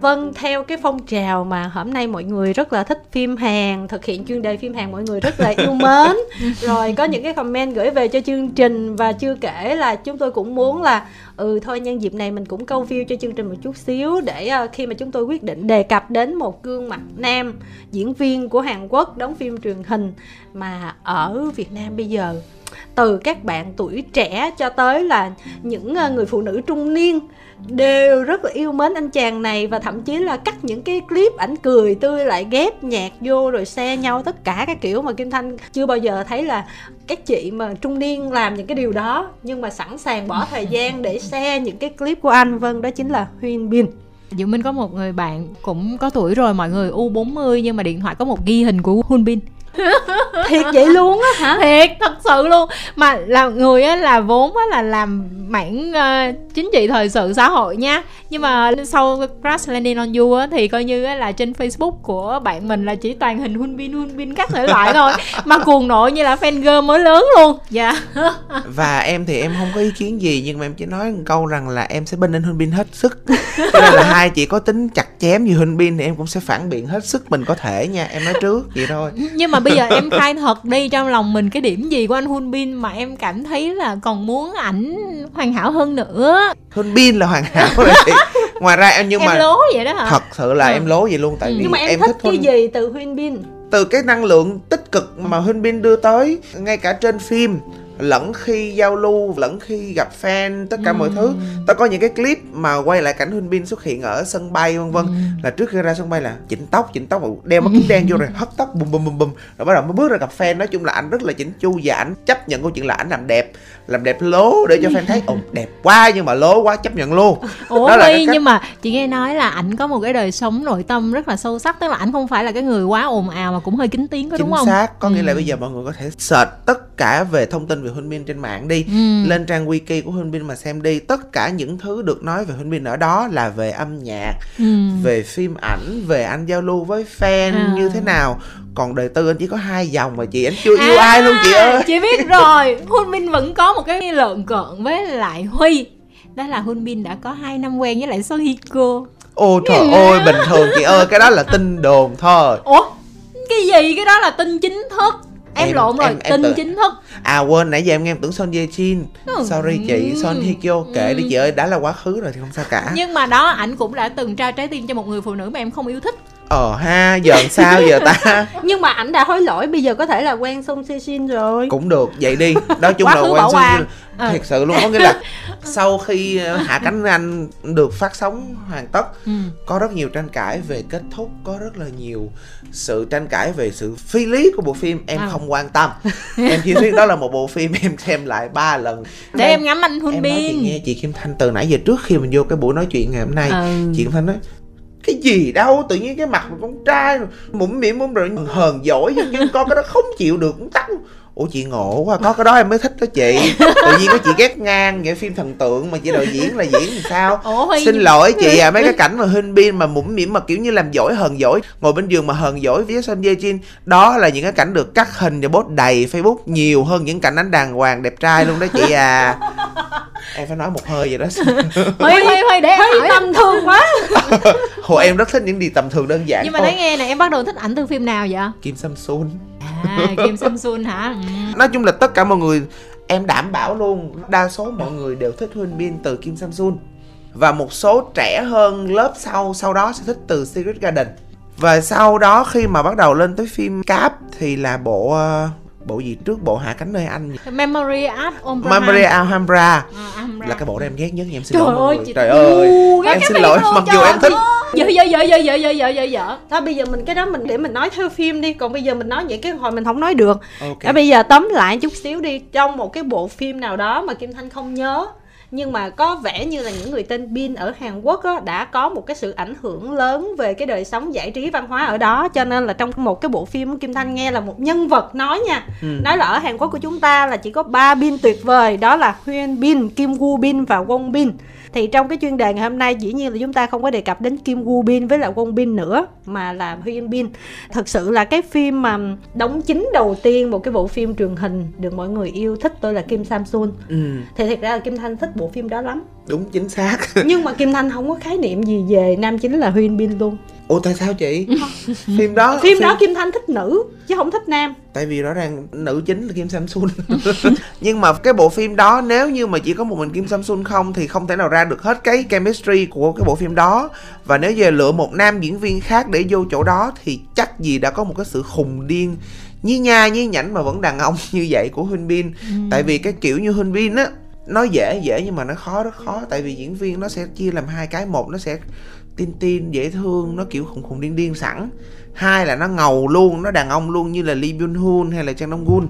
Vâng, theo cái phong trào mà hôm nay mọi người rất là thích phim Hàn, thực hiện chuyên đề phim Hàn mọi người rất là yêu mến. Rồi có những cái comment gửi về cho chương trình và chưa kể là chúng tôi cũng muốn là ừ thôi nhân dịp này mình cũng câu view cho chương trình một chút xíu để uh, khi mà chúng tôi quyết định đề cập đến một gương mặt nam diễn viên của Hàn Quốc đóng phim truyền hình mà ở Việt Nam bây giờ từ các bạn tuổi trẻ cho tới là những ờ, người phụ nữ trung niên đều rất là yêu mến anh chàng này và thậm chí là cắt những cái clip ảnh cười tươi lại ghép nhạc vô rồi xe nhau tất cả các kiểu mà kim thanh chưa bao giờ thấy là các chị mà trung niên làm những cái điều đó. Nhưng mà sẵn sàng bỏ thời gian để xe những cái clip của anh. Vâng đó chính là huyên bin. Diệu Minh có một người bạn cũng có tuổi rồi, mọi người U40 nhưng mà điện thoại có một ghi hình của Hun Bin. thiệt vậy luôn á hả? Thiệt thật sự luôn. Mà là người á là vốn á là làm mảng uh, chính trị thời sự xã hội nha. Nhưng mà sau crash landing on you á thì coi như á là trên facebook của bạn mình là chỉ toàn hình hun bin hun bin các thể loại thôi. Mà cuồng nộ như là fan girl mới lớn luôn. Dạ. Yeah. và em thì em không có ý kiến gì nhưng mà em chỉ nói một câu rằng là em sẽ bên anh hun bin hết sức. Cho nên là hai chị có tính chặt chém như hun bin thì em cũng sẽ phản biện hết sức mình có thể nha. Em nói trước vậy thôi. Nhưng mà bây giờ em khai thật đi trong lòng mình cái điểm gì của anh Hun Bin mà em cảm thấy là còn muốn ảnh hoàn hảo hơn nữa? Hun Bin là hoàn hảo rồi. Ngoài ra em nhưng em mà lố vậy đó hả? thật sự là ừ. em lố vậy luôn tại ừ. vì nhưng mà em, em thích, thích cái Hun... gì từ Hun Bin từ cái năng lượng tích cực mà Hun Bin đưa tới ngay cả trên phim lẫn khi giao lưu lẫn khi gặp fan tất cả ừ. mọi thứ. Tao có những cái clip mà quay lại cảnh Huynh Bin xuất hiện ở sân bay vân vân. Ừ. là trước khi ra sân bay là chỉnh tóc chỉnh tóc đeo mắt kính đen vô rồi hất tóc bùm bùm bùm bùm. Rồi bắt đầu mới bước ra gặp fan. Nói chung là anh rất là chỉnh chu và anh chấp nhận câu chuyện là anh làm đẹp làm đẹp lố để cho fan thấy ồ đẹp quá nhưng mà lố quá chấp nhận luôn. Ủa đó là cách... nhưng mà chị nghe nói là ảnh có một cái đời sống nội tâm rất là sâu sắc tức là ảnh không phải là cái người quá ồn ào mà cũng hơi kính tiếng có đúng không? chính xác có ừ. nghĩa là bây giờ mọi người có thể search tất cả về thông tin về Huynh Bin trên mạng đi. Ừ. lên trang wiki của Huynh Bin mà xem đi tất cả những thứ được nói về Huynh Bin ở đó là về âm nhạc ừ. về phim ảnh về anh giao lưu với fan à. như thế nào. Còn đời tư anh chỉ có hai dòng mà chị anh chưa à, yêu ai luôn chị ơi. chị biết rồi. Hun Bin vẫn có một cái lợn cợn với lại Huy. Đó là Hun Bin đã có hai năm quen với lại Sohiko. Ồ trời ừ. ơi bình thường chị ơi cái đó là tin đồn thôi. Ủa cái gì? Cái đó là tin chính thức em, em lộn rồi em, em tin tự... chính thức à quên nãy giờ em nghe em tưởng Son Ye Jin ừ. sorry chị Son Hye Kyo kệ ừ. đi chị ơi đã là quá khứ rồi thì không sao cả nhưng mà đó ảnh cũng đã từng trao trái tim cho một người phụ nữ mà em không yêu thích ờ ha giờ sao giờ ta nhưng mà ảnh đã hối lỗi bây giờ có thể là quen Song Se Shin rồi cũng được vậy đi nói chung là quen Song Shin ừ. thiệt sự luôn có nghĩa là sau khi ờ, hạ cánh anh được phát sóng hoàn tất ừ. có rất nhiều tranh cãi về kết thúc có rất là nhiều sự tranh cãi về sự phi lý của bộ phim em à. không quan tâm em chỉ biết đó là một bộ phim em xem lại ba lần để em, em ngắm anh Bin chị nghe chị Kim Thanh từ nãy giờ trước khi mình vô cái buổi nói chuyện ngày hôm nay ừ. chị Kim Thanh nói cái gì đâu, tự nhiên cái mặt con trai mũm mỉm mũm rồi, hờn giỏi nhưng con cái đó không chịu được cũng tắt ủa chị ngộ quá có cái đó em mới thích đó chị. Tự nhiên có chị ghét ngang vậy phim thần tượng mà chị đạo diễn là diễn làm sao? Ủa, xin lỗi chị à mấy cái cảnh mà hình bin mà mũm mỉm mà kiểu như làm giỏi hờn giỏi ngồi bên giường mà hờn giỏi với Son Ye Jin. Đó là những cái cảnh được cắt hình và post đầy facebook nhiều hơn những cảnh đánh đàng hoàng đẹp trai luôn đó chị à. Em phải nói một hơi vậy đó. Hơi hơi hơi để hơi tầm thường quá. Hồ em rất thích những gì tầm thường đơn giản nhưng mà nói nghe này em bắt đầu thích ảnh từ phim nào vậy? Kim samsung à kim samsung hả? Ừ. nói chung là tất cả mọi người em đảm bảo luôn đa số mọi người đều thích Huyên Bin từ Kim Samsung. Và một số trẻ hơn lớp sau sau đó sẽ thích từ Secret Garden. Và sau đó khi mà bắt đầu lên tới phim Cap thì là bộ uh, bộ gì trước? Bộ hạ cánh nơi anh. Memory at Alhambra Memory Alhambra. À, là cái bộ đó em ghét nhất em xin trời lỗi ơi, chị... trời ơi em xin lỗi mặc dù em thích dở dở dở dở dở dở dở dở. Dở thôi bây giờ mình cái đó mình để mình nói theo phim đi. Còn bây giờ mình nói những cái hồi mình không nói được. Okay. bây giờ tóm lại chút xíu đi. Trong một cái bộ phim nào đó mà kim thanh không nhớ nhưng mà có vẻ như là những người tên Bin ở Hàn Quốc á, đã có một cái sự ảnh hưởng lớn về cái đời sống giải trí văn hóa ở đó. Cho nên là trong một cái bộ phim Kim Thanh nghe là một nhân vật nói nha. Ừ. nói là ở Hàn Quốc của chúng ta là chỉ có ba Bin tuyệt vời. Đó là Huyên Bin, Kim Woo Bin và Won Bin thì trong cái chuyên đề ngày hôm nay dĩ nhiên là chúng ta không có đề cập đến Kim Woo Bin với lại Won Bin nữa mà là Huyên Bin. Thật sự là cái phim mà đóng chính đầu tiên một cái bộ phim truyền hình được mọi người yêu thích tôi là Kim Samsung. Ừ. thì thật ra là Kim Thanh thích bộ phim đó lắm. Đúng chính xác. Nhưng mà kim thanh không có khái niệm gì về nam chính là huyên bin luôn ủa tại sao chị? Phim đó phim, phim đó kim thanh thích nữ chứ không thích nam. Tại vì rõ ràng nữ chính là kim samsung. Nhưng mà cái bộ phim đó nếu như mà chỉ có một mình kim samsung không thì không thể nào ra được hết cái chemistry của cái bộ phim đó. Và nếu về lựa một nam diễn viên khác để vô chỗ đó thì chắc gì đã có một cái sự khùng điên nhí nha nhí nhảnh mà vẫn đàn ông như vậy của Huynh Bin. Ừ. tại vì cái kiểu như Huynh Bin á nó dễ dễ nhưng mà nó khó rất khó. Tại vì diễn viên nó sẽ chia làm hai cái. Một nó sẽ tin tin dễ thương nó kiểu khùng khùng điên điên sẵn. Hai là nó ngầu luôn nó đàn ông luôn như là Lee Byung Hun hay là Chang Dong Gun.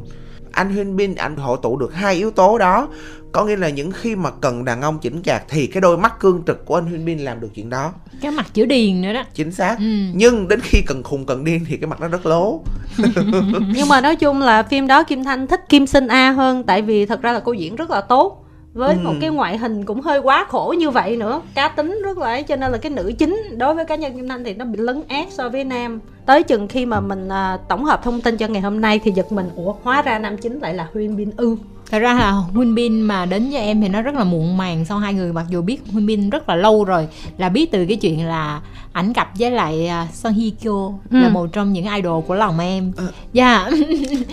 Anh Huynh Bin anh hội tụ được hai yếu tố đó. Có nghĩa là những khi mà cần đàn ông chỉnh chạc thì cái đôi mắt cương trực của anh Huynh Bin làm được chuyện đó. Cái mặt chữ điền nữa đó. Chính xác. Ừ. nhưng đến khi cần khùng cần điên thì cái mặt nó rất lố. Nhưng mà nói chung là phim đó Kim Thanh thích Kim Sinh A hơn tại vì thật ra là cô diễn rất là tốt với ừ. một cái ngoại hình cũng hơi quá khổ như vậy nữa. Cá tính rất là ấy cho nên là cái nữ chính đối với cá nhân kim thanh thì nó bị lấn át so với nam. Tới chừng khi mà mình à, tổng hợp thông tin cho ngày hôm nay thì giật mình ủa hóa ra nam chính lại là huyên bin ư thật ra là Huynh Bin mà đến với em thì nó rất là muộn màng sau hai người mặc dù biết Huynh Bin rất là lâu rồi là biết từ cái chuyện là ảnh cặp với lại uh, Son Hye Kyo ừ. là một trong những idol của lòng em ừ. dạ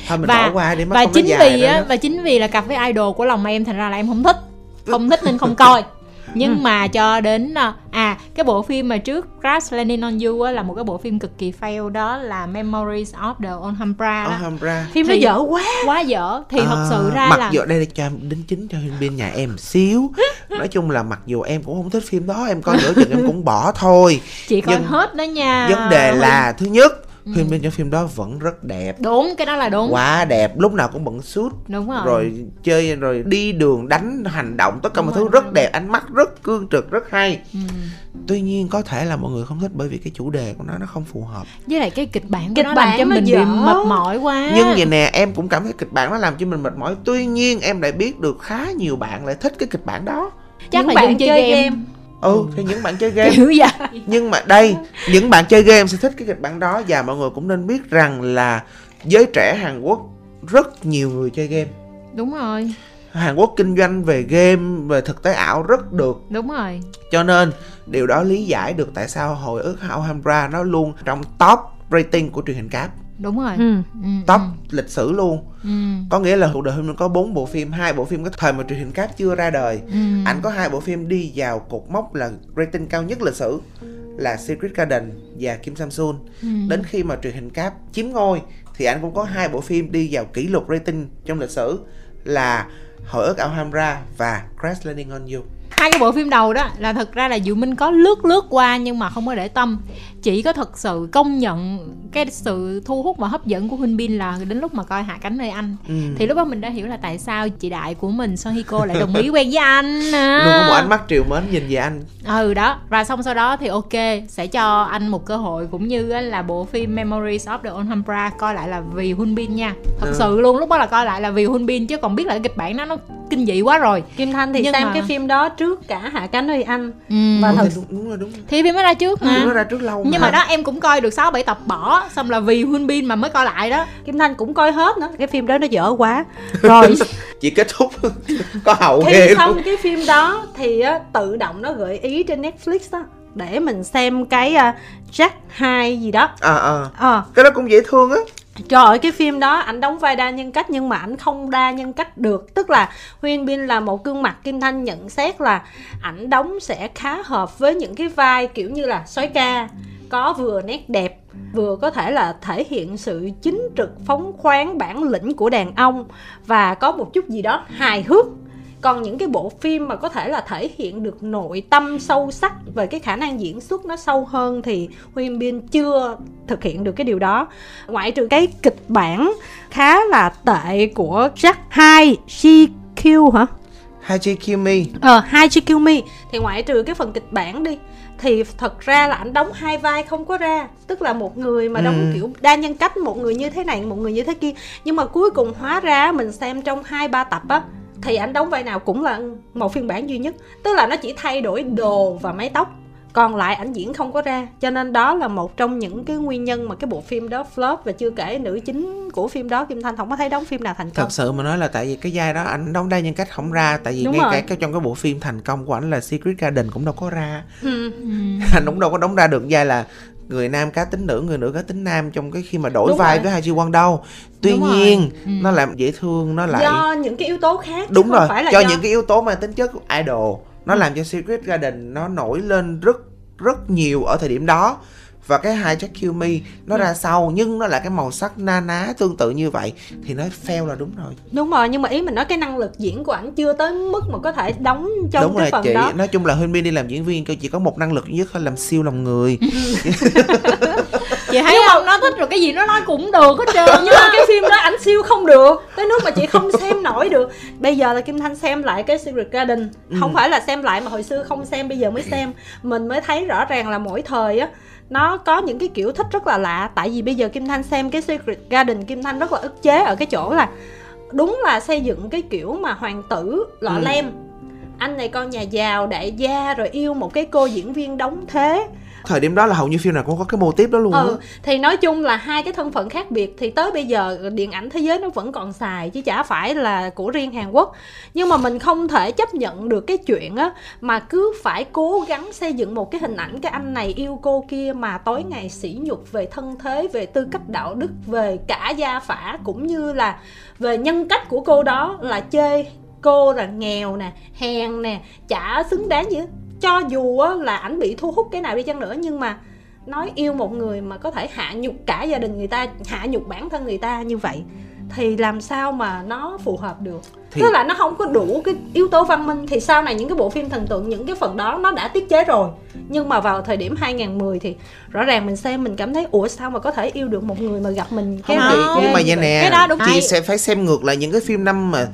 yeah. và qua đi và chính vì á và chính vì là cặp với idol của lòng em thành ra là em không thích không thích nên không coi nhưng ừ. mà cho đến ờ, à cái bộ phim mà trước Crash Landing on You á, là một cái bộ phim cực kỳ fail đó là Memories of the Alhambra đó. Alhambra phim nó dở quá quá dở thì à, thật sự ra mặc là dù đây là cho đính chính cho bên nhà em xíu nói chung là mặc dù em cũng không thích phim đó em coi nửa chừng em cũng bỏ thôi chị coi hết đó nha vấn đề là thứ nhất. Huyên Bin trong phim đó vẫn rất đẹp. Đúng cái đó là đúng. Quá đẹp lúc nào cũng bận suit đúng rồi. Rồi chơi rồi đi đường đánh hành động tất cả mọi thứ rất đẹp ánh mắt rất cương trực rất hay. Ừ. tuy nhiên có thể là mọi người không thích bởi vì cái chủ đề của nó nó không phù hợp. Với lại cái kịch bản của kịch nó bản làm cho mình dở. bị mệt mỏi quá. Nhưng vậy nè em cũng cảm thấy kịch bản nó làm cho mình mệt mỏi. Tuy nhiên em lại biết được khá nhiều bạn lại thích cái kịch bản đó. Chắc Những là bạn chơi game, game. Ừ, ừ thì những bạn chơi game. Kiểu vậy. Nhưng mà đây những bạn chơi game sẽ thích cái kịch bản đó và mọi người cũng nên biết rằng là giới trẻ Hàn Quốc rất nhiều người chơi game. Đúng rồi. Hàn Quốc kinh doanh về game về thực tế ảo rất được. Đúng rồi. Cho nên điều đó lý giải được tại sao hồi ức Alhambra nó luôn trong top rating của truyền hình cáp đúng rồi ừ. ừ top ừ. lịch sử luôn ừ. có nghĩa là cuộc đời mình có bốn bộ phim hai bộ phim cái thời mà truyền hình cáp chưa ra đời ừ. ảnh có hai bộ phim đi vào cột mốc là rating cao nhất lịch sử là Secret Garden và Kim Samsung ừ. đến khi mà truyền hình cáp chiếm ngôi thì anh cũng có hai bộ phim đi vào kỷ lục rating trong lịch sử là Hồi ức Alhambra và Crash Landing on You hai cái bộ phim đầu đó là thật ra là Diệu Minh có lướt lướt qua nhưng mà không có để tâm chỉ có thật sự công nhận cái sự thu hút và hấp dẫn của Huynh Bin là đến lúc mà coi Hạ cánh nơi anh ừ. thì lúc đó mình đã hiểu là tại sao chị đại của mình Son Hiko lại đồng ý quen với anh à. luôn có một ánh mắt triều mến nhìn về anh ừ đó và xong sau đó thì ok sẽ cho anh một cơ hội cũng như là bộ phim Memories of the Alhambra coi lại là vì Huynh Bin nha thật ừ. sự luôn lúc đó là coi lại là vì Huynh Bin chứ còn biết lại kịch bản nó nó kinh dị quá rồi. Kim Thanh thì Nhưng xem mà... cái phim đó trước cả Hạ cánh nơi anh. Ừ. và thật đúng, đúng rồi đúng rồi. thì phim mới ra trước mà. nó ra trước lâu nhưng mà. đó em cũng coi được sáu bảy tập bỏ xong là vì Huynh Bin mà mới coi lại đó. Kim Thanh cũng coi hết nữa. Cái phim đó nó dở quá. Rồi. Chỉ kết thúc. Có hậu thì ghê xong luôn. cái phim đó thì á, tự động nó gợi ý trên Netflix đó để mình xem cái uh, Jack 2 gì đó. À à, à. cái đó cũng dễ thương á Trời ơi, cái phim đó ảnh đóng vai đa nhân cách nhưng mà ảnh không đa nhân cách được. Tức là Huyên Bin là một gương mặt Kim Thanh nhận xét là ảnh đóng sẽ khá hợp với những cái vai kiểu như là sói ca, Có vừa nét đẹp, vừa có thể là thể hiện sự chính trực, phóng khoáng bản lĩnh của đàn ông Và có một chút gì đó hài hước còn những cái bộ phim mà có thể là thể hiện được nội tâm sâu sắc về cái khả năng diễn xuất nó sâu hơn thì Huyên Bin chưa thực hiện được cái điều đó. Ngoại trừ cái kịch bản khá là tệ của Jack 2 GQ hả? Hai Kill Me. Ờ, Hai Kill Me. Thì ngoại trừ cái phần kịch bản đi Thì thật ra là anh đóng hai vai không có ra. Tức là một người mà đóng ừ. kiểu đa nhân cách Một người như thế này, một người như thế kia. Nhưng mà cuối cùng hóa ra mình xem trong hai ba tập á thì anh đóng vai nào cũng là một phiên bản duy nhất. Tức là nó chỉ thay đổi đồ và mái tóc. Còn lại ảnh diễn không có ra. Cho nên đó là một trong những cái nguyên nhân mà cái bộ phim đó flop và chưa kể nữ chính của phim đó kim thanh không có thấy đóng phim nào thành công. Thật sự mà nói là tại vì cái vai đó ảnh đóng đa nhân cách không ra. Tại vì Đúng ngay rồi. cả cái trong cái bộ phim thành công của ảnh là Secret Garden cũng đâu có ra. Ừ. anh cũng đâu có đóng ra được vai là người nam cá tính nữ người nữ cá tính nam trong cái khi mà đổi Đúng vai rồi. với hai chi quân đâu tuy Đúng rồi. nhiên Ừ. nó làm dễ thương nó lại do những cái yếu tố khác đúng không rồi phải là cho do... những cái yếu tố mà tính chất idol nó Ừ. làm cho Secret Garden nó nổi lên rất rất nhiều ở thời điểm đó và cái hai Jack Kill Me nó Ừ. ra sau nhưng nó là cái màu sắc na ná tương tự như vậy thì nó fail là đúng rồi. Đúng rồi nhưng mà ý mình nói cái năng lực diễn của ảnh chưa tới mức mà có thể đóng trong đúng cái rồi phần chị. đó. Nói chung là Huyên Bin đi làm diễn viên cô chỉ có một năng lực duy nhất là làm siêu lòng người chị thấy không? nó thích rồi cái gì nó nói cũng được hết trơn nhưng mà cái phim đó ảnh siêu không được. Tới nước mà chị không xem nổi được. Bây giờ là kim thanh xem lại cái secret garden. Không phải là xem lại mà hồi xưa không xem bây giờ mới xem. Mình mới thấy rõ ràng là mỗi thời á nó có những cái kiểu thích rất là lạ. Tại vì bây giờ kim thanh xem cái secret garden kim thanh rất là ức chế ở cái chỗ là đúng là xây dựng cái kiểu mà hoàng tử lọ Ừ. lem. Anh này con nhà giàu đại gia rồi yêu một cái cô diễn viên đóng thế thời điểm đó là hầu như phim nào cũng có cái mô típ đó luôn ừ đó. thì nói chung là hai cái thân phận khác biệt thì tới bây giờ điện ảnh thế giới nó vẫn còn xài, chứ chả phải là của riêng Hàn Quốc nhưng mà mình không thể chấp nhận được cái chuyện á, mà cứ phải cố gắng xây dựng một cái hình ảnh cái anh này yêu cô kia mà tối ngày sỉ nhục về thân thế, về tư cách đạo đức, về cả gia phả, cũng như là về nhân cách của cô đó là chê cô là nghèo nè, hèn nè, chả xứng đáng gì cho dù á, là ảnh bị thu hút cái nào đi chăng nữa nhưng mà nói yêu một người mà có thể hạ nhục cả gia đình người ta hạ nhục bản thân người ta như vậy thì làm sao mà nó phù hợp được Thì- tức là nó không có đủ cái yếu tố văn minh thì sau này những cái bộ phim thần tượng những cái phần đó nó đã tiết chế rồi nhưng mà vào thời điểm 2010 thì rõ ràng mình xem mình cảm thấy ủa sao mà có thể yêu được một người mà gặp mình cái không Không, nhưng mà như vậy nè Cái đó đúng. chị Hay. sẽ phải xem ngược lại những cái phim năm mà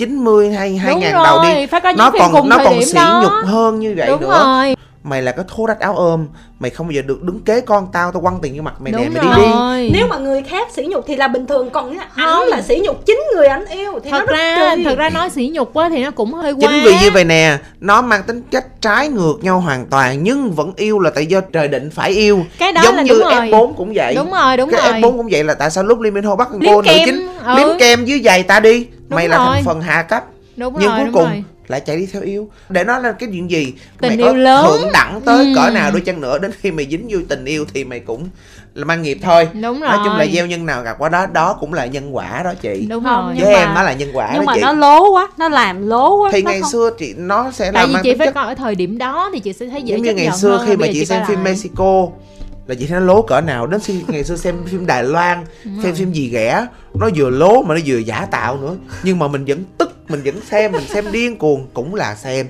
90 hay 2000 đúng đầu đi. nó còn nó còn sỉ nhục hơn như vậy đúng nữa. rồi mày là cái thô rách áo ôm. Mày không bao giờ được đứng kế con tao tao quăng tiền vô mặt mày nè đúng mày đi đi. nếu mà người khác sỉ nhục thì là bình thường còn ảnh Không. là sỉ nhục chính người ảnh yêu thì nó thật rất ra kỳ. thật ra nói sỉ nhục quá thì nó cũng hơi quá. chính vì như vậy nè nó mang tính chất trái ngược nhau hoàn toàn nhưng vẫn yêu là tại do trời định phải yêu. Cái đó giống là như đúng rồi. F4 cũng vậy. Đúng rồi đúng cái rồi. F4 cũng vậy là tại sao lúc Lee Min Ho bắt con cô nữ kem, chính? ừ. liếm kem dưới giày ta đi. Mày là rồi. thành phần hạ cấp. Đúng nhưng rồi cuối đúng cùng rồi lại chạy đi theo yêu. Để nói lên cái chuyện gì Tình mày yêu có lớn. thượng đẳng tới Ừ. cỡ nào đôi chăng nữa đến khi mày dính vô tình yêu thì mày cũng là mang nghiệp thôi. Đúng rồi nói chung là gieo nhân nào gặp quả đó đó cũng là nhân quả đó chị. Đúng Không, rồi. nhưng với mà- em nó là nhân quả nhưng đó mà chị. nó lố quá nó làm lố quá thì ngày không- xưa chị nó sẽ tại là vì mang chị phải chất coi ở thời điểm đó thì chị sẽ thấy dễ giống như ngày xưa hơn khi mà giờ chị xem coi phim lại. Mexico là chị thấy nó lố cỡ nào. Đến khi ngày xưa xem phim Đài Loan xem phim gì ghẻ nó vừa lố mà nó vừa giả tạo nữa. Nhưng mà mình vẫn tức mình vẫn xem mình xem điên cuồng cũng là xem.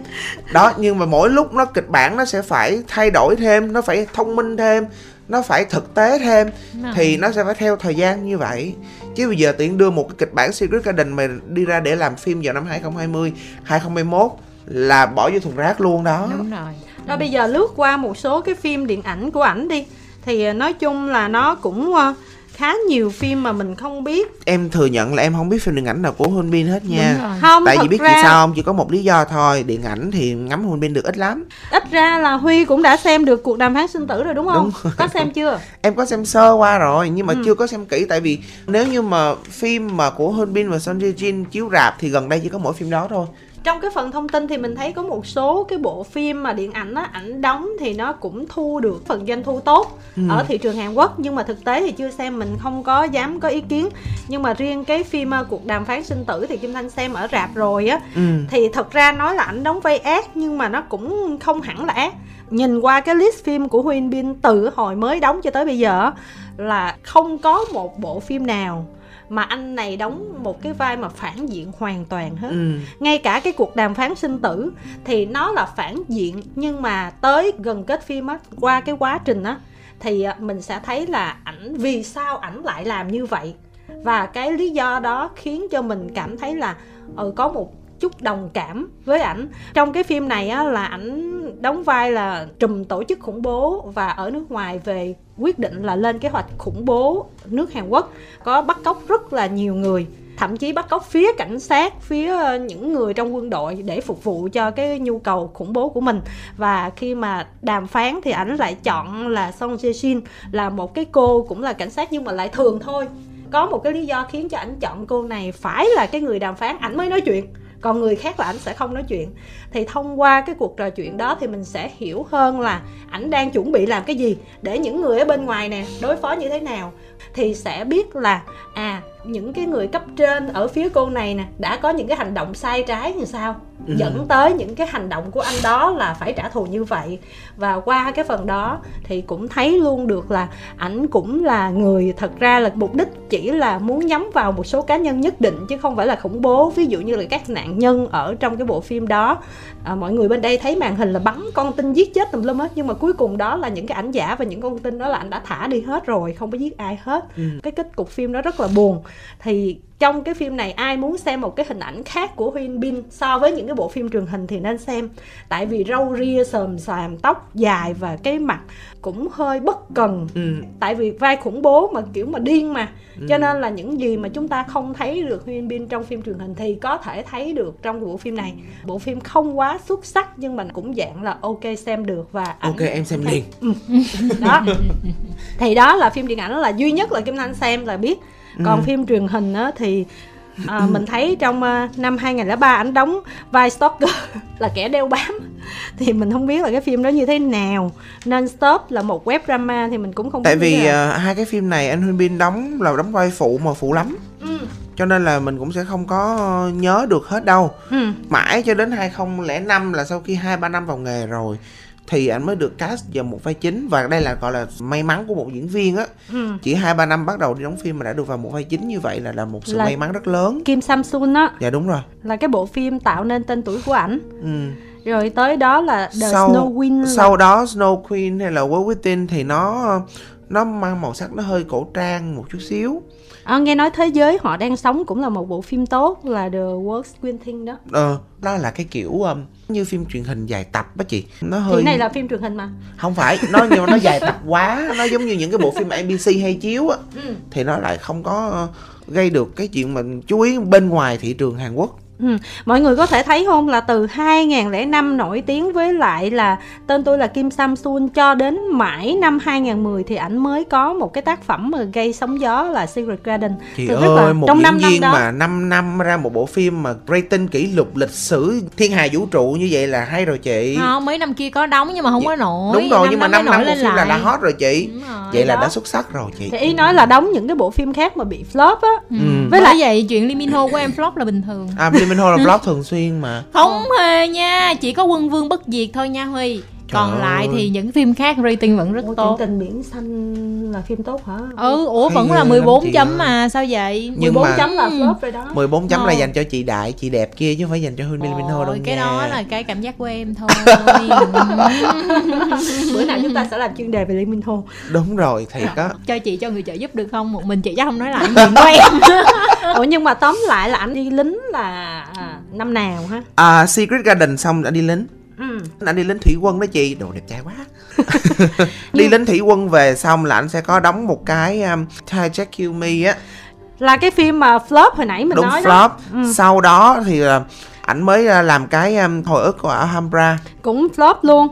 Đó nhưng mà mỗi lúc nó kịch bản nó sẽ phải thay đổi thêm nó phải thông minh thêm nó phải thực tế thêm rồi. thì nó sẽ phải theo thời gian như vậy. Chứ bây giờ tiện đưa một cái kịch bản Secret Garden mà đi ra để làm phim vào năm 2020 2021 là bỏ vô thùng rác luôn đó. Đúng rồi. Rồi bây giờ lướt qua một số cái phim điện ảnh của ảnh đi. Thì ờ, nói chung là nó cũng ờ, khá nhiều phim mà mình không biết. Em thừa nhận là em không biết phim điện ảnh nào của Hun Bin hết nha. Đúng rồi. Không, tại vì biết ra, vì sao không? Chỉ có một lý do thôi. Điện ảnh thì ngắm Hun Bin được ít lắm. Ít ra là Huy cũng đã xem được cuộc đàm phán sinh tử rồi đúng không? Có xem chưa? em có xem sơ qua rồi nhưng mà Ừ. chưa có xem kỹ. Tại vì nếu như mà phim mà của Hun Bin và Son Ye Jin chiếu rạp thì gần đây chỉ có mỗi phim đó thôi Trong cái phần thông tin thì mình thấy có một số cái bộ phim mà điện ảnh á, ảnh đóng thì nó cũng thu được phần doanh thu tốt Ừ. ở thị trường Hàn Quốc nhưng mà thực tế thì chưa xem mình không có dám có ý kiến. Nhưng mà riêng cái phim ờ, cuộc đàm phán sinh tử thì Kim Thanh xem ở rạp rồi á ừ. thì thật ra nói là ảnh đóng vai ác nhưng mà nó cũng không hẳn là ác nhìn qua cái list phim của Huyên Bin từ hồi mới đóng cho tới bây giờ á, là không có một bộ phim nào mà anh này đóng một cái vai mà phản diện hoàn toàn hết ừ. ngay cả cái cuộc đàm phán sinh tử thì nó là phản diện nhưng mà tới gần kết phim á qua cái quá trình á thì à, mình sẽ thấy là ảnh vì sao ảnh lại làm như vậy và cái lý do đó khiến cho mình cảm thấy là ừ, có một chút đồng cảm với ảnh. Trong cái phim này á, là ảnh đóng vai là trùm tổ chức khủng bố và ở nước ngoài về quyết định là lên kế hoạch khủng bố nước Hàn Quốc. Có bắt cóc rất là nhiều người, thậm chí bắt cóc phía cảnh sát, phía ờ, những người trong quân đội để phục vụ cho cái nhu cầu khủng bố của mình. Và khi mà đàm phán thì ảnh lại chọn là Song Jae Shin là một cái cô cũng là cảnh sát nhưng mà lại thường thôi. Có một cái lý do khiến cho ảnh chọn cô này phải là cái người đàm phán, ảnh mới nói chuyện còn người khác là ảnh sẽ không nói chuyện. Thì thông qua cái cuộc trò chuyện đó thì mình sẽ hiểu hơn là ảnh đang chuẩn bị làm cái gì để những người ở bên ngoài nè, đối phó như thế nào thì sẽ biết là à những cái người cấp trên ở phía cô này nè đã có những cái hành động sai trái như sao? Ừ. dẫn tới những cái hành động của anh đó là phải trả thù như vậy. Và qua cái phần đó thì cũng thấy luôn được là ảnh cũng là người thật ra là mục đích chỉ là muốn nhắm vào một số cá nhân nhất định chứ không phải là khủng bố. Ví dụ như là các nạn nhân ở trong cái bộ phim đó à, mọi người bên đây thấy màn hình là bắn con tin giết chết tùm lum hết nhưng mà cuối cùng đó là những cái ảnh giả và những con tin đó là anh đã thả đi hết rồi không có giết ai hết ừ. cái kết cục phim đó rất là buồn thì trong cái phim này ai muốn xem một cái hình ảnh khác của Huyên Bin so với những cái bộ phim truyền hình thì nên xem. Tại vì râu ria sờm xàm tóc dài và cái mặt cũng hơi bất cần. Ừ. tại vì vai khủng bố mà kiểu mà điên mà. Ừ. cho nên là những gì mà chúng ta không thấy được Huyên Bin trong phim truyền hình thì có thể thấy được trong bộ phim này. Bộ phim không quá xuất sắc nhưng mình cũng dạng là ok xem được và ảnh... ok em xem liền. Ừ. đó. Thì đó là phim điện ảnh là duy nhất là Kim Thanh xem là biết còn ừ. phim truyền hình á thì à, mình thấy trong uh, năm 2003 ảnh đóng vai stalker là kẻ đeo bám thì mình không biết là cái phim đó như thế nào nên stop là một web drama thì mình cũng không tại vì uh, hai cái phim này anh Huyên Bin đóng là đóng vai phụ mà phụ lắm ừ. cho nên là mình cũng sẽ không có nhớ được hết đâu ừ. mãi cho đến 2005 là sau khi hai ba năm vào nghề rồi thì anh mới được cast vào một vai chính. Và đây là gọi là may mắn của một diễn viên á. Ừ. chỉ hai ba năm bắt đầu đi đóng phim mà đã được vào một vai chính như vậy là là một sự là may mắn rất lớn. Kim Samsung á. Dạ đúng rồi. Là cái bộ phim tạo nên tên tuổi của ảnh. Ừ. rồi tới đó là The sau, Snow Queen là... sau đó Snow Queen hay là World Within thì nó nó mang màu sắc nó hơi cổ trang một chút xíu. À, nghe nói thế giới họ đang sống cũng là một bộ phim tốt là The Queen Thing đó. Ờ đó là cái kiểu um, như phim truyền hình dài tập á chị. Nó hơi thì này là phim truyền hình mà. Không phải nó nhưng nó dài tập quá nó giống như những cái bộ phim ABC hay chiếu á. Ừ. thì nó lại không có gây được cái chuyện mình chú ý bên ngoài thị trường Hàn Quốc Ừ. Mọi người có thể thấy không là từ 2005 nổi tiếng với lại là tên tôi là Kim Samsung cho đến mãi năm 2010 thì ảnh mới có một cái tác phẩm mà gây sóng gió là Secret Garden. Chị Từ ơi, là, một trong diễn viên năm đó, mà 5 năm ra một bộ phim mà rating kỷ lục lịch sử thiên hà vũ trụ như vậy là hay rồi chị. Không, mấy năm kia có đóng nhưng mà không có nổi. Đúng rồi, năm nhưng mà 5 năm, năm một phim lại. là đã hot rồi chị. Rồi, vậy là đó. đã xuất sắc rồi chị. Thì ý nói là đóng những cái bộ phim khác mà bị flop á. Ừ. Với lại vậy chuyện Lee Min Ho của em flop là bình thường. À Lee Min Ho là vlog thường xuyên mà. Không hề nha chỉ có quân vương bất diệt thôi nha huy. Còn Trời lại ơi. thì những phim khác rating vẫn rất Ủa, tốt. Tình biển xanh là phim tốt hả? Ừ ủa Hay vẫn là 14 chấm mà sao vậy? Nhưng 14 mà... chấm là flop rồi đó. 14 chấm ờ. là dành cho chị đại chị đẹp kia chứ không phải dành cho Huynh Minh Minh thôi đâu cái nha. đó là cái cảm giác của em thôi. Bữa nào chúng ta sẽ làm chuyên đề về Liên Minh Hồ đúng rồi thì có cho chị cho người trợ giúp được không? Một mình chị chắc không nói lại chuyện của em ủa nhưng mà tóm lại là anh đi lính là à, năm nào ha à Secret Garden xong anh đi lính. Ừ. anh đi lính thủy quân đó chị. Đồ đẹp trai quá. Đi lính thủy quân về xong là anh sẽ có đóng một cái um, Jack Kill Me á. Là cái phim mà flop hồi nãy mình Đúng nói flop. Đó. Ừ. sau đó thì uh, ảnh mới uh, làm cái um, hồi ức của Alhambra. Cũng flop luôn.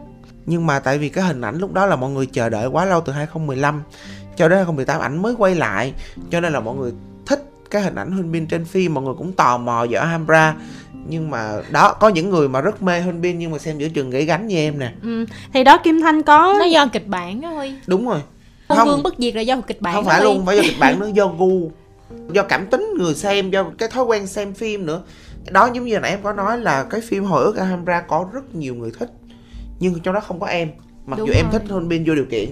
Nhưng mà tại vì cái hình ảnh lúc đó là mọi người chờ đợi quá lâu từ 2015 cho đến 2018 ảnh mới quay lại. Cho nên là mọi người cái hình ảnh Huynh Bin trên phim mọi người cũng tò mò về Alhambra. Nhưng mà đó có những người mà rất mê Huynh Bin nhưng mà xem giữa trường gãy gánh như em nè. Ừ. thì đó Kim Thanh có nó do kịch bản đó thôi đúng rồi. Không, không. Vương bất diệt là do kịch bản không phải luôn phải do kịch bản nữa do gu do cảm tính người xem do cái thói quen xem phim nữa. Đó giống như nãy em có nói là cái phim hồi ức Alhambra có rất nhiều người thích nhưng trong đó không có em mặc Đúng dù rồi. em thích Huynh Bin vô điều kiện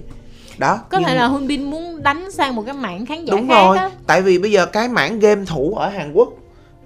đó có thể là Huynh Bin muốn đánh sang một cái mảng khán giả đúng khác rồi á. tại vì bây giờ cái mảng game thủ ở Hàn Quốc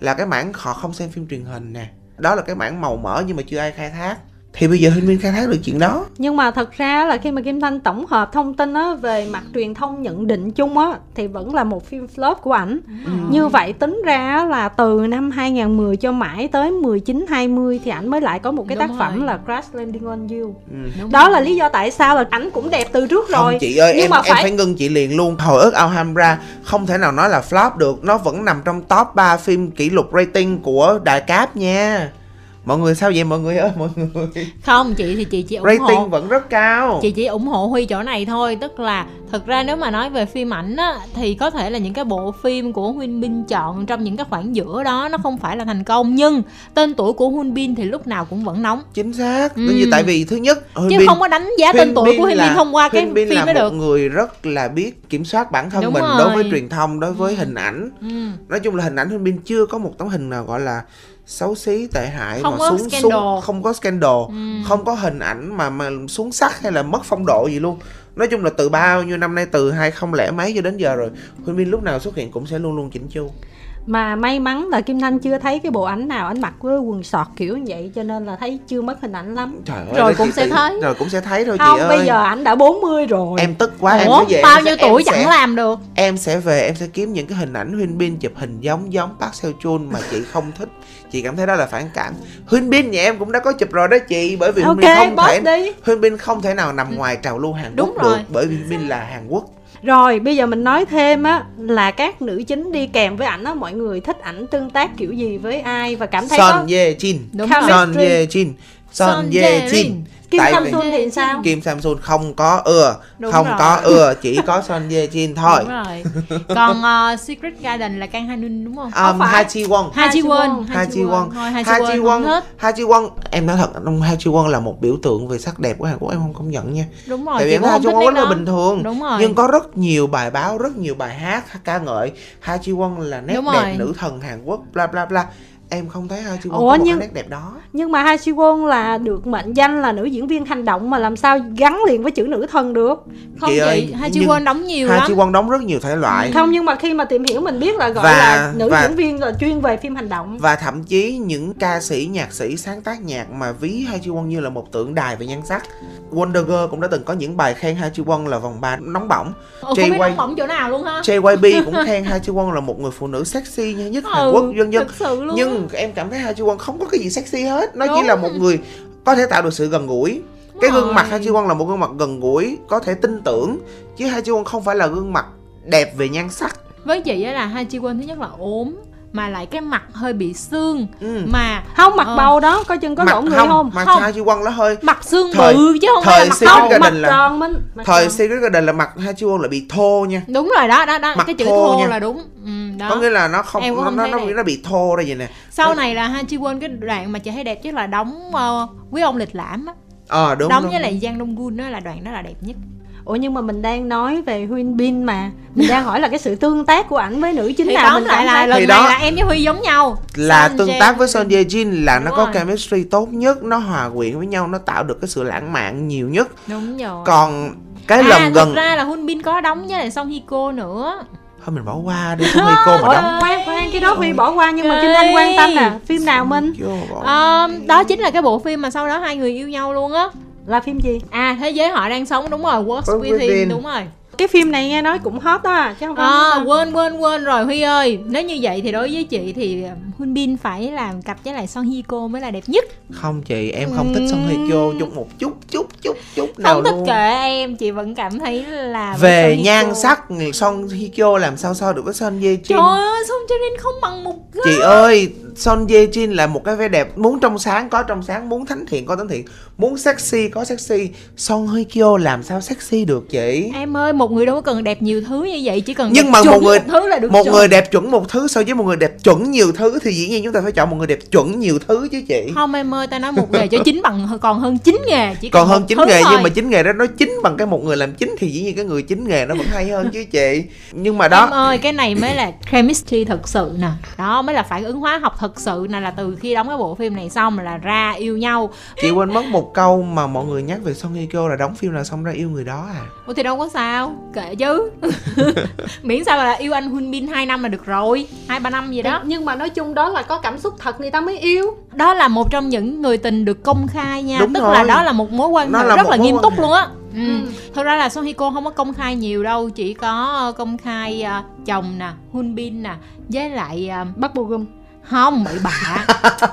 là cái mảng họ không xem phim truyền hình nè đó là cái mảng màu mỡ nhưng mà chưa ai khai thác thì bây giờ Huynh Bin khai thác được chuyện đó nhưng mà thật ra là khi mà Kim Thanh tổng hợp thông tin á về mặt truyền thông nhận định chung á thì vẫn là một phim flop của ảnh ừ. như vậy tính ra là từ năm 2010 cho mãi tới 19 20 thì ảnh mới lại có một cái Đúng tác rồi. phẩm là Crash Landing on You ừ. đó rồi. là lý do tại sao là ảnh cũng đẹp từ trước rồi không chị ơi nhưng em mà phải... em phải ngưng chị liền luôn hồi ức Alhambra không thể nào nói là flop được nó vẫn nằm trong top 3 phim kỷ lục rating của đài cáp nha mọi người sao vậy mọi người ơi mọi người không chị thì chị chỉ ủng rating hộ vẫn rất cao chị chỉ ủng hộ huy chỗ này thôi tức là thực ra nếu mà nói về phim ảnh á thì có thể là những cái bộ phim của Huynh Bin chọn trong những cái khoảng giữa đó nó không phải là thành công nhưng tên tuổi của Huynh Bin thì lúc nào cũng vẫn nóng chính xác ừ. như tại vì thứ nhất Huynh chứ Bin, không có đánh giá tên tuổi của Huynh Bin thông qua cái Bin phim là đó một được người rất là biết kiểm soát bản thân Đúng mình rồi. đối với truyền thông đối với ừ. hình ảnh ừ. nói chung là hình ảnh Huynh Bin chưa có một tấm hình nào gọi là xấu xí tệ hại không mà xuống scandal. xuống không có scandal ừ. không có hình ảnh mà mà xuống sắc hay là mất phong độ gì luôn nói chung là từ bao nhiêu năm nay từ hai không lẻ mấy cho đến giờ rồi Huyên Minh lúc nào xuất hiện cũng sẽ luôn luôn chỉnh chu mà may mắn là Kim Thanh chưa thấy cái bộ ảnh nào ảnh mặc với quần sọt kiểu như vậy cho nên là thấy chưa mất hình ảnh lắm. Trời ơi, rồi cũng sẽ thấy. rồi cũng sẽ thấy thôi không, chị ơi. bây giờ ảnh đã 40 rồi. Em tức quá Ủa, em sẽ về bao nhiêu tuổi chẳng sẽ, làm được? em sẽ về em sẽ kiếm những cái hình ảnh Huyên Bin chụp hình giống giống Park Seo Joon mà chị không thích. Chị cảm thấy đó là phản cảm. Huyên Bin nhà em cũng đã có chụp rồi đó chị bởi vì okay, Huyên Bin không thể đi. Huyên Bin không thể nào nằm ngoài trào lưu Hàn Quốc được bởi vì Huyên Bin là Hàn Quốc rồi bây giờ mình nói thêm á là các nữ chính đi kèm với ảnh á mọi người thích ảnh tương tác kiểu gì với ai và cảm thấy Son có Ye Jin. Son Ye Jin Son Ye Jin Kim Tại Samsung thì sao? Kim Samsung không có ưa, Đúng không rồi. có ưa, chỉ có Son Ye Jin thôi. Đúng rồi. Còn uh, Secret Garden là Kang Ha Nun đúng không? Um, Ha Chi Won. Ha Chi Won. Ha Chi Won. Ha Chi Won. Ha Chi Won. Em nói thật, ông Ha Chi Won là một biểu tượng về sắc đẹp của Hàn Quốc em không công nhận nha. Đúng rồi. Tại vì Ha Chi Won rất là bình thường. Đúng rồi. Nhưng có rất nhiều bài báo, rất nhiều bài hát ca ngợi Ha Chi Won là nét đẹp nữ thần Hàn Quốc bla bla bla em không thấy Ha Chi Won có nhưng, một nét đẹp đó. nhưng mà Ha Chi Won là được mệnh danh là nữ diễn viên hành động mà làm sao gắn liền với chữ nữ thần được? Không chị, ơi, Ha Chi Won đóng nhiều Ha lắm. Chi Won đóng rất nhiều thể loại. Không nhưng mà khi mà tìm hiểu mình biết là gọi và, là nữ và, diễn viên là chuyên về phim hành động. Và thậm chí những ca sĩ nhạc sĩ sáng tác nhạc mà ví Ha Chi Won như là một tượng đài về nhan sắc. Wonder Girl cũng đã từng có những bài khen Ha Chi Won là vòng ba nóng bỏng. Ồ, Jay không biết nóng bỏng chỗ nào luôn ha. JYP cũng khen Ha Chi Won là một người phụ nữ sexy nhất Hàn ừ, Quốc dân dân. nhưng em cảm thấy Ha Chi Won không có cái gì sexy hết. Nó Đúng. chỉ là một người có thể tạo được sự gần gũi. Cái gương mặt Ha Chi Won là một gương mặt gần gũi có thể tin tưởng. Chứ Ha Chi Won không phải là gương mặt đẹp về nhan sắc. Với chị là Ha Chi Won thứ nhất là ốm mà lại cái mặt hơi bị xương ừ. mà không mặt uh, bầu đó coi chừng có lỗ người không không mặt không. hai chi quân nó hơi mặt xương thời, bự chứ không thời phải là mặt Garden là tròn mình thời Secret Garden là mặt hai chi quân là bị thô nha đúng rồi đó đó đó mặt cái chữ thô, thô nha. là đúng ừ, đó. có nghĩa là nó không, Em nó, không nó, nó, nó bị thô ra vậy nè sau đó. này là hai chi quân cái đoạn mà chị thấy đẹp nhất là đóng uh, quý ông lịch lãm á ờ à, đúng đóng đúng. với lại Giang Đông Gun đó là đoạn đó là đẹp nhất ủa nhưng mà mình đang nói về Huyên Bin mà. Mình đang hỏi là cái sự tương tác của ảnh với nữ chính thì nào mình lại là lần thì này đó. là em với Huy giống nhau. Là Son tương Jae. tác với Son Ye Jin là đúng nó rồi. có chemistry tốt nhất nó hòa quyện với nhau nó tạo được cái sự lãng mạn nhiều nhất. Đúng rồi. Còn cái à, lần gần ra là Hun Bin có đóng với lại Song Hye Kyo nữa. Thôi mình bỏ qua đi không cô mà đóng. khoan khoan cái đó huy bỏ qua nhưng mà kim anh quan tâm à phim nào minh? À, đó chính là cái bộ phim mà sau đó hai người yêu nhau luôn á là phim gì? À thế giới họ đang sống đúng rồi Works Within, within đúng rồi. Cái phim này nghe nói cũng hot đó chứ không phải à, quên quên quên rồi huy ơi. Nếu như vậy thì đối với chị thì Hun Bin phải làm cặp với lại Son Hye Kyo mới là đẹp nhất. Không chị em không thích Son Hye Kyo chút một chút chút chút chút nào không thích luôn. kệ em chị vẫn cảm thấy là về nhan sắc Son Hye Kyo làm sao so được với Son Ye Jin? Trời ơi Son Ye Jin không bằng một gái. chị ơi Son Ye Jin là một cái vẻ đẹp muốn trong sáng có trong sáng muốn thánh thiện có thánh thiện. Muốn sexy có sexy. Son Hye Kyo làm sao sexy được chị? Em ơi một người đâu có cần đẹp nhiều thứ như vậy chỉ cần nhưng mà một người một, thứ là được một người đẹp chuẩn một thứ so với một người đẹp chuẩn nhiều thứ thì dĩ nhiên chúng ta phải chọn một người đẹp chuẩn nhiều thứ chứ chị. Không em ơi ta nói một nghề cho chín bằng còn hơn chín nghề chỉ còn hơn chín nghề thôi. nhưng mà chín nghề đó nó chính bằng cái một người làm chính thì dĩ nhiên cái người chính nghề nó vẫn hay hơn chứ chị. Nhưng mà đó em ơi cái này mới là chemistry thật sự nè. Đó mới là phản ứng hóa học thật sự là là từ khi đóng cái bộ phim này xong là ra yêu nhau. Chị quên mất một câu mà mọi người nhắc về Song Hye Kyo là đóng phim là xong ra yêu người đó à. Ủa thì đâu có sao kệ chứ. Miễn sao là yêu anh Hun Bin 2 năm là được rồi hai ba năm gì đó. Nhưng mà nói chung đó là có cảm xúc thật người ta mới yêu. Đó là một trong những người tình được công khai nha. Đúng tức rồi. là đó là một mối quan hệ rất là nghiêm túc luôn á. Ừ. Ừ. Thật ra là Kyo không có công khai nhiều đâu Chỉ có ờ, công khai ờ, chồng nè, Hun Bin nè Với lại ờ, bắt bù gum không bậy bạ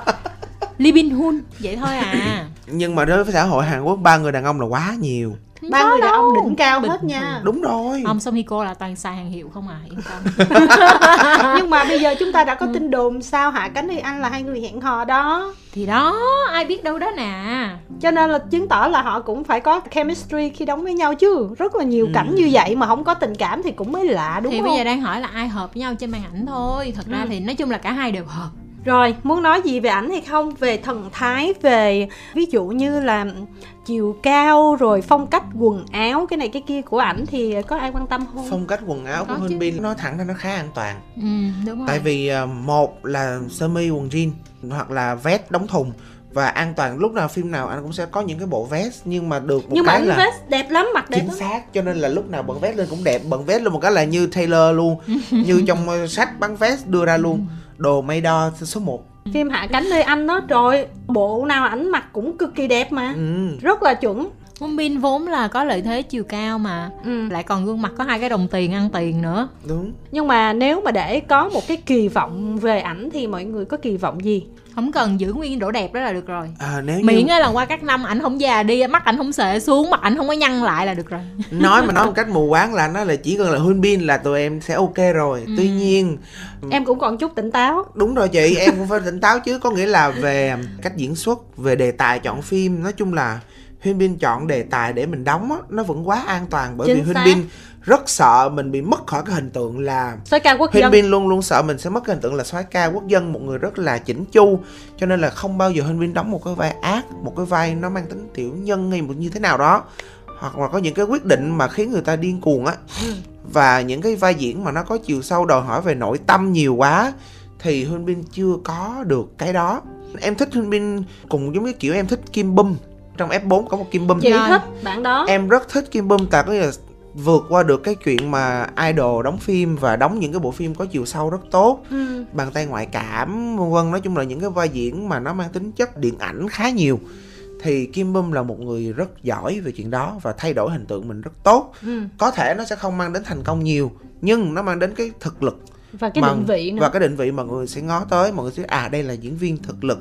Lee Bin Hun vậy thôi à. Nhưng mà đối với xã hội Hàn Quốc ba người đàn ông là quá nhiều Không ba người đàn đâu. ông đỉnh cao Bình hết nha. đúng rồi. Hye Kyo là toàn xài hàng hiệu không à yên tâm. Nhưng mà bây giờ chúng ta đã có tin đồn sao hạ cánh hay anh là hai người hẹn hò đó. Thì đó ai biết đâu đó nè. Cho nên là chứng tỏ là họ cũng phải có chemistry khi đóng với nhau chứ. Rất là nhiều Ừ. cảnh như vậy mà không có tình cảm thì cũng mới lạ đúng Thì không? bây giờ đang hỏi là ai hợp với nhau trên màn ảnh thôi. Thật ra Ừ. thì nói chung là cả hai đều hợp rồi muốn nói gì về ảnh hay không? Về thần thái về ví dụ như là chiều cao rồi phong cách quần áo cái này cái kia của ảnh thì có ai quan tâm không? Phong cách quần áo của Có chứ. Hun Bin nói thẳng ra nó khá an toàn. Ừ đúng rồi. tại vì à, một là sơ mi quần jean hoặc là vest đóng thùng và an toàn. Lúc nào phim nào anh cũng sẽ có những cái bộ vest nhưng mà được một nhưng mà cái ảnh là vest đẹp lắm mặt đẹp chính lắm. xác. Cho nên là lúc nào bận vest lên cũng đẹp. Bận vest lên một cái là như Taylor luôn. Như trong ờ, sách bắn vest đưa ra luôn đồ may đo số 1 phim hạ cánh nơi anh đó trời bộ nào ảnh mặc cũng cực kỳ đẹp mà. Ừ. rất là chuẩn. Hun Bin vốn là có lợi thế chiều cao mà. Ừ. Lại còn gương mặt có hai cái đồng tiền ăn tiền nữa. Đúng. Nhưng mà nếu mà để có một cái kỳ vọng về ảnh thì mọi người có kỳ vọng gì Không cần giữ nguyên độ đẹp đó là được rồi à, nếu Miễn như là qua các năm ảnh không già đi Mắt ảnh không xệ xuống Mặt ảnh không có nhăn lại là được rồi nói mà nói một cách mù quáng là nó là chỉ cần là Hun Bin là tụi em sẽ ok rồi Ừ. tuy nhiên em cũng còn chút tỉnh táo đúng rồi chị em cũng phải tỉnh táo chứ có nghĩa là về cách diễn xuất về đề tài chọn phim nói chung là Huyên Bin chọn đề tài để mình đóng á nó vẫn quá an toàn bởi Chính vì Huyên. Bin rất sợ mình bị mất khỏi cái hình tượng là soi cao quốc Huyên dân Bin luôn luôn sợ mình sẽ mất cái hình tượng là soái ca quốc dân một người rất là chỉnh chu. Cho nên là không bao giờ Huyên Bin đóng một cái vai ác một cái vai nó mang tính tiểu nhân hay một như thế nào đó. Hoặc là có những cái quyết định mà khiến người ta điên cuồng á. Và những cái vai diễn mà nó có chiều sâu đòi hỏi về nội tâm nhiều quá thì Huyên Bin chưa có được cái đó. Em thích Huyên Bin cùng giống như kiểu em thích Kim Bum. Trong F4 có một Kim Bum. Chị thích bạn đó. Em rất thích Kim Bum tại có nghĩa là vượt qua được cái chuyện mà idol đóng phim và đóng những cái bộ phim có chiều sâu rất tốt ừ. bàn tay ngoại cảm vân vân nói chung là những cái vai diễn mà nó mang tính chất điện ảnh khá nhiều thì Kim Bum là một người rất giỏi về chuyện đó và thay đổi hình tượng mình rất tốt Ừ. có thể nó sẽ không mang đến thành công nhiều nhưng nó mang đến cái thực lực và cái mà- định vị nữa và cái định vị mà người sẽ ngó tới mọi người sẽ à đây là diễn viên thực lực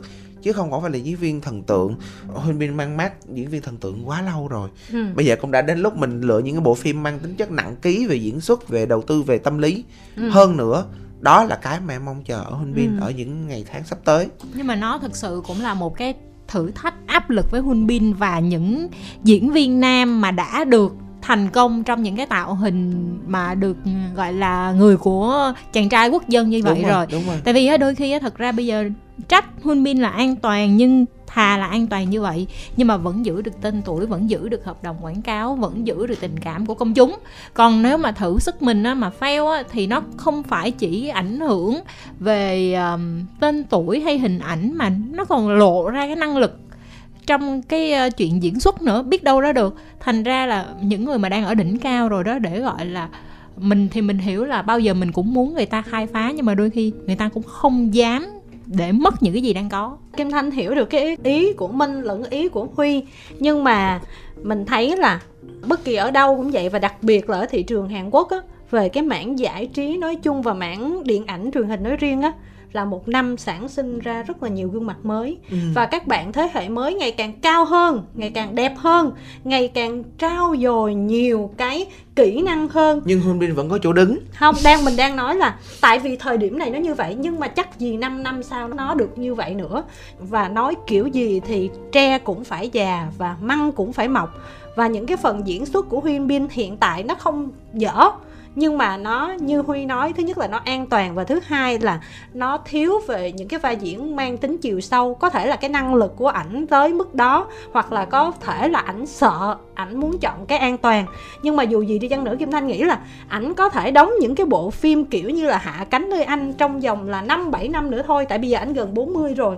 chứ không phải là diễn viên thần tượng Huyên Bin mang mát diễn viên thần tượng quá lâu rồi ừ. bây giờ cũng đã đến lúc mình lựa những cái bộ phim mang tính chất nặng ký về diễn xuất về đầu tư về tâm lý Ừ. hơn nữa đó là cái mà em mong chờ ở Huyên Bin Ừ. ở những ngày tháng sắp tới Nhưng mà nó thực sự cũng là một cái thử thách áp lực với Hun Bin và những diễn viên nam mà đã được thành công trong những cái tạo hình mà được gọi là người của chàng trai quốc dân như vậy đúng rồi. đúng rồi Tại vì đôi khi thật ra bây giờ trách Hun Bin là an toàn nhưng thà là an toàn như vậy. Nhưng mà vẫn giữ được tên tuổi vẫn giữ được hợp đồng quảng cáo vẫn giữ được tình cảm của công chúng. Còn nếu mà thử sức mình á, mà fail á, thì nó không phải chỉ ảnh hưởng về um, tên tuổi hay hình ảnh mà nó còn lộ ra cái năng lực trong cái uh, chuyện diễn xuất nữa biết đâu đó được. Thành ra là những người mà đang ở đỉnh cao rồi đó để gọi là mình thì mình hiểu là bao giờ mình cũng muốn người ta khai phá nhưng mà đôi khi người ta cũng không dám để mất những cái gì đang có. Kim Thanh hiểu được cái ý, của Minh lẫn ý của Huy nhưng mà mình thấy là bất kỳ ở đâu cũng vậy và đặc biệt là ở thị trường Hàn Quốc á về cái mảng giải trí nói chung và mảng điện ảnh truyền hình nói riêng á là một năm sản sinh ra rất là nhiều gương mặt mới. Ừ. và các bạn thế hệ mới ngày càng cao hơn ngày càng đẹp hơn ngày càng trao dồi nhiều cái kỹ năng hơn. Nhưng Huyên Bin vẫn có chỗ đứng. Không đang mình đang nói là tại vì thời điểm này nó như vậy nhưng mà chắc gì 5 năm sau nó được như vậy nữa. Và nói kiểu gì thì tre cũng phải già và măng cũng phải mọc. Và những cái phần diễn xuất của Huyên Bin hiện tại nó không dở nhưng mà nó, như huy nói, thứ nhất là nó an toàn và thứ hai là nó thiếu về những cái vai diễn mang tính chiều sâu. Có thể là cái năng lực của ảnh tới mức đó, hoặc là có thể là ảnh sợ, ảnh muốn chọn cái an toàn. Nhưng mà dù gì đi chăng nữa, kim thanh nghĩ là ảnh có thể đóng những cái bộ phim kiểu như là hạ cánh nơi anh trong vòng là năm, bảy năm nữa thôi. Tại bây giờ ảnh gần 40 rồi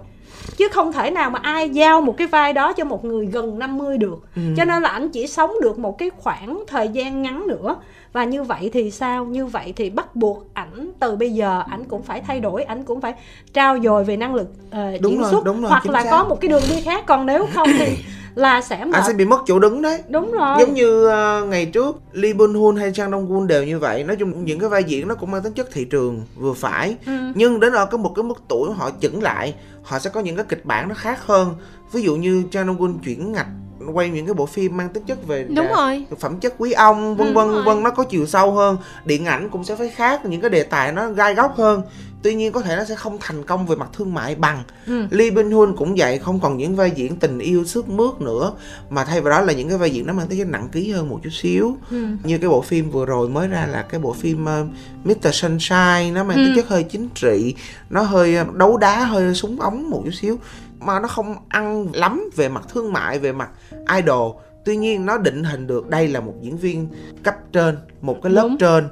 chứ không thể nào mà ai giao một cái vai đó cho một người gần 50 được ừ. cho nên là ảnh chỉ sống được một cái khoảng thời gian ngắn nữa và như vậy thì sao như vậy thì bắt buộc ảnh từ bây giờ ảnh cũng phải thay đổi ảnh cũng phải trao dồi về năng lực uh, đúng diễn rồi, xuất đúng rồi, hoặc là xác. có một cái đường đi khác còn nếu không thì là sẽ mất... anh sẽ bị mất chỗ đứng đấy. Đúng rồi. Giống như uh, ngày trước Lee Bun Hun hay Chang Dong Gun đều như vậy. Nói chung những cái vai diễn nó cũng mang tính chất thị trường vừa phải. Ừ. nhưng đến ở có một cái mức tuổi họ chững lại họ sẽ có những cái kịch bản nó khác hơn. Ví dụ như Chang Dong Gun chuyển ngạch quay những cái bộ phim mang tính chất về đúng rồi. phẩm chất quý ông vân ừ, vân vân nó có chiều sâu hơn. Điện ảnh cũng sẽ phải khác những cái đề tài nó gai góc hơn tuy nhiên có thể nó sẽ không thành công về mặt thương mại bằng ừ. Lee Bin Hun cũng vậy không còn những vai diễn tình yêu sức mướt nữa mà thay vào đó là những cái vai diễn nó mang tính chất nặng ký hơn một chút xíu ừ. như cái bộ phim vừa rồi mới ra là cái bộ phim uh, Mr Sunshine nó mang ừ. tính chất hơi chính trị nó hơi ờ, đấu đá hơi súng ống một chút xíu mà nó không ăn lắm về mặt thương mại về mặt idol tuy nhiên nó định hình được đây là một diễn viên cấp trên một cái lớp Đúng. trên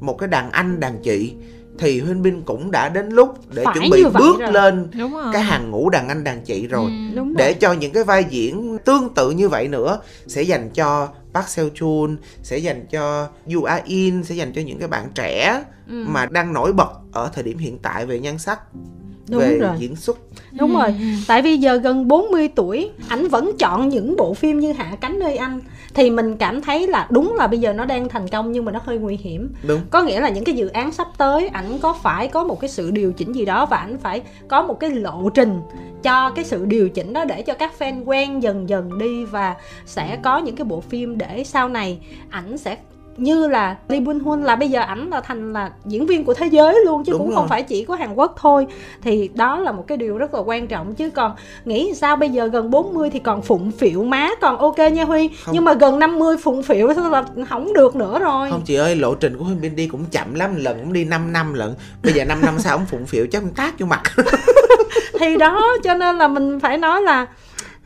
một cái đàn anh đàn chị thì huynh binh cũng đã đến lúc để Phải chuẩn bị bước rồi. lên cái hàng ngũ đàn anh đàn chị rồi ừ, để rồi. cho những cái vai diễn tương tự như vậy nữa sẽ dành cho Park Seo Chun sẽ dành cho Yu A In sẽ dành cho những cái bạn trẻ ừ. mà đang nổi bật ở thời điểm hiện tại về nhan sắc đúng về rồi. diễn xuất đúng ừ. rồi tại vì giờ gần 40 tuổi ảnh vẫn chọn những bộ phim như hạ cánh nơi anh thì mình cảm thấy là đúng là bây giờ nó đang thành công nhưng mà nó hơi nguy hiểm. Đúng. Có nghĩa là những cái dự án sắp tới ảnh có phải có một cái sự điều chỉnh gì đó và ảnh phải có một cái lộ trình cho cái sự điều chỉnh đó để cho các fan quen dần dần đi và sẽ có những cái bộ phim để sau này ảnh sẽ như là Lee Bun Hun là bây giờ ảnh là thành là diễn viên của thế giới luôn chứ Đúng cũng rồi. không phải chỉ có Hàn Quốc thôi. Thì đó là một cái điều rất là quan trọng chứ còn nghĩ sao bây giờ gần 40 thì còn phụng phịu má còn ok nha Huy. Không. nhưng mà gần 50 phụng phịu là không được nữa rồi. Không chị ơi lộ trình của Huyên Bin đi cũng chậm lắm lần cũng đi 5 năm lận. Bây giờ 5 năm sau ông phụng phịu chắc ông tát vô mặt. Thì đó cho nên là mình phải nói là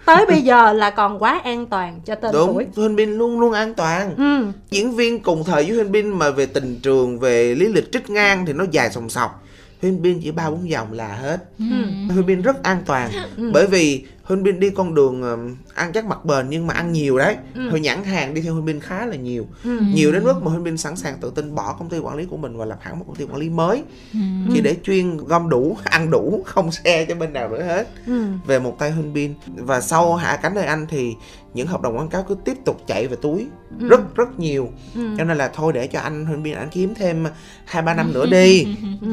tới bây giờ là còn quá an toàn cho tên Đúng, tuổi Huynh Bin luôn luôn an toàn ừ. diễn viên cùng thời với Huynh Bin mà về tình trường về lý lịch trích ngang thì nó dài sòng sọc Huynh Bin chỉ ba bốn dòng là hết ừ. Huynh Bin rất an toàn ừ. bởi vì Huynh Bin đi con đường uh, ăn chắc mặt bền nhưng mà ăn nhiều đấy ừ. Hồi nhãn hàng đi theo Huynh Bin khá là nhiều ừ. Nhiều đến mức mà Huynh Bin sẵn sàng tự tin bỏ công ty quản lý của mình và lập hẳn một công ty quản lý mới ừ. Chỉ để chuyên gom đủ, ăn đủ, không xe cho bên nào nữa hết ừ. Về một tay Huynh Bin Và sau hạ cánh nơi anh thì những hợp đồng quảng cáo cứ tiếp tục chạy về túi ừ. rất rất nhiều ừ. cho nên là thôi để cho anh Huynh Bin anh kiếm thêm hai ba năm nữa đi ừ.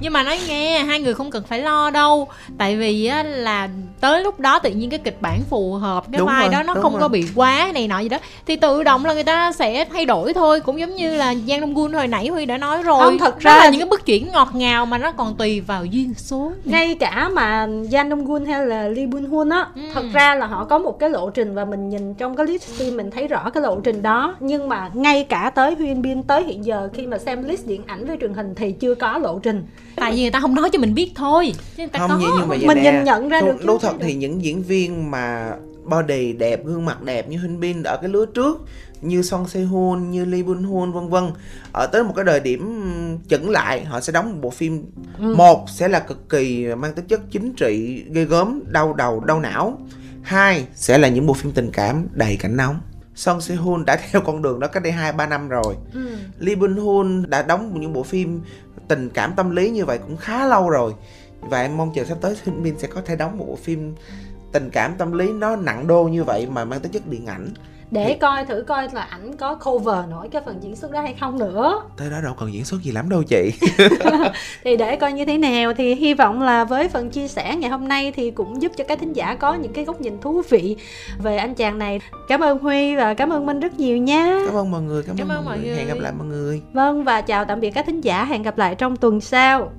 nhưng mà nói nghe hai người không cần phải lo đâu tại vì á, là tới lúc đó tự nhiên cái kịch bản phù hợp cái đúng vai rồi, đó nó không rồi. có bị quá này nọ gì đó. Thì tự động là người ta sẽ thay đổi thôi cũng giống như là Giang Đông Gun hồi nãy Huy đã nói rồi. Không thật ra là những cái bước chuyển ngọt ngào mà nó còn tùy vào duyên số ngay cả mà Giang Đông Gun hay là Lee Bun Hun á ừ. thật ra là họ có một cái lộ trình và mình nhìn trong cái list phim mình thấy rõ cái lộ trình đó. Nhưng mà ngay cả tới Huyên Bin tới hiện giờ khi mà xem list điện ảnh với truyền hình thì chưa có lộ trình tại vì người ta không nói cho mình biết thôi. Chứ người ta không có. nhưng mà mình nhìn nhận ra được đâu thật thì những diễn viên mà body đẹp gương mặt đẹp như Huynh Bin ở cái lứa trước như Song Se Hoon như Lee Bun Hoon vân vân ở tới một cái thời điểm chững lại họ sẽ đóng một bộ phim. Ừ. một sẽ là cực kỳ mang tính chất chính trị ghê gớm đau đầu đau não. Hai sẽ là những bộ phim tình cảm đầy cảnh nóng. Song Se Hoon đã theo con đường đó cách đây hai ba năm rồi. Ừ. Lee Bun Hoon đã đóng những bộ phim tình cảm tâm lý như vậy cũng khá lâu rồi. Và em mong chờ sắp tới Huynh sẽ có thể đóng một bộ phim tình cảm tâm lý nó nặng đô như vậy mà mang tính chất điện ảnh để thì... coi thử coi là ảnh có cover nổi cái phần diễn xuất đó hay không nữa. Tới đó đâu cần diễn xuất gì lắm đâu chị. Thì để coi như thế nào thì hy vọng là với phần chia sẻ ngày hôm nay thì cũng giúp cho các thính giả có những cái góc nhìn thú vị về anh chàng này. Cảm ơn huy và cảm ơn minh rất nhiều nha. Cảm ơn mọi người cảm, cảm ơn mọi người. người. Hẹn gặp lại mọi người. Vâng và chào tạm biệt các thính giả. Hẹn gặp lại trong tuần sau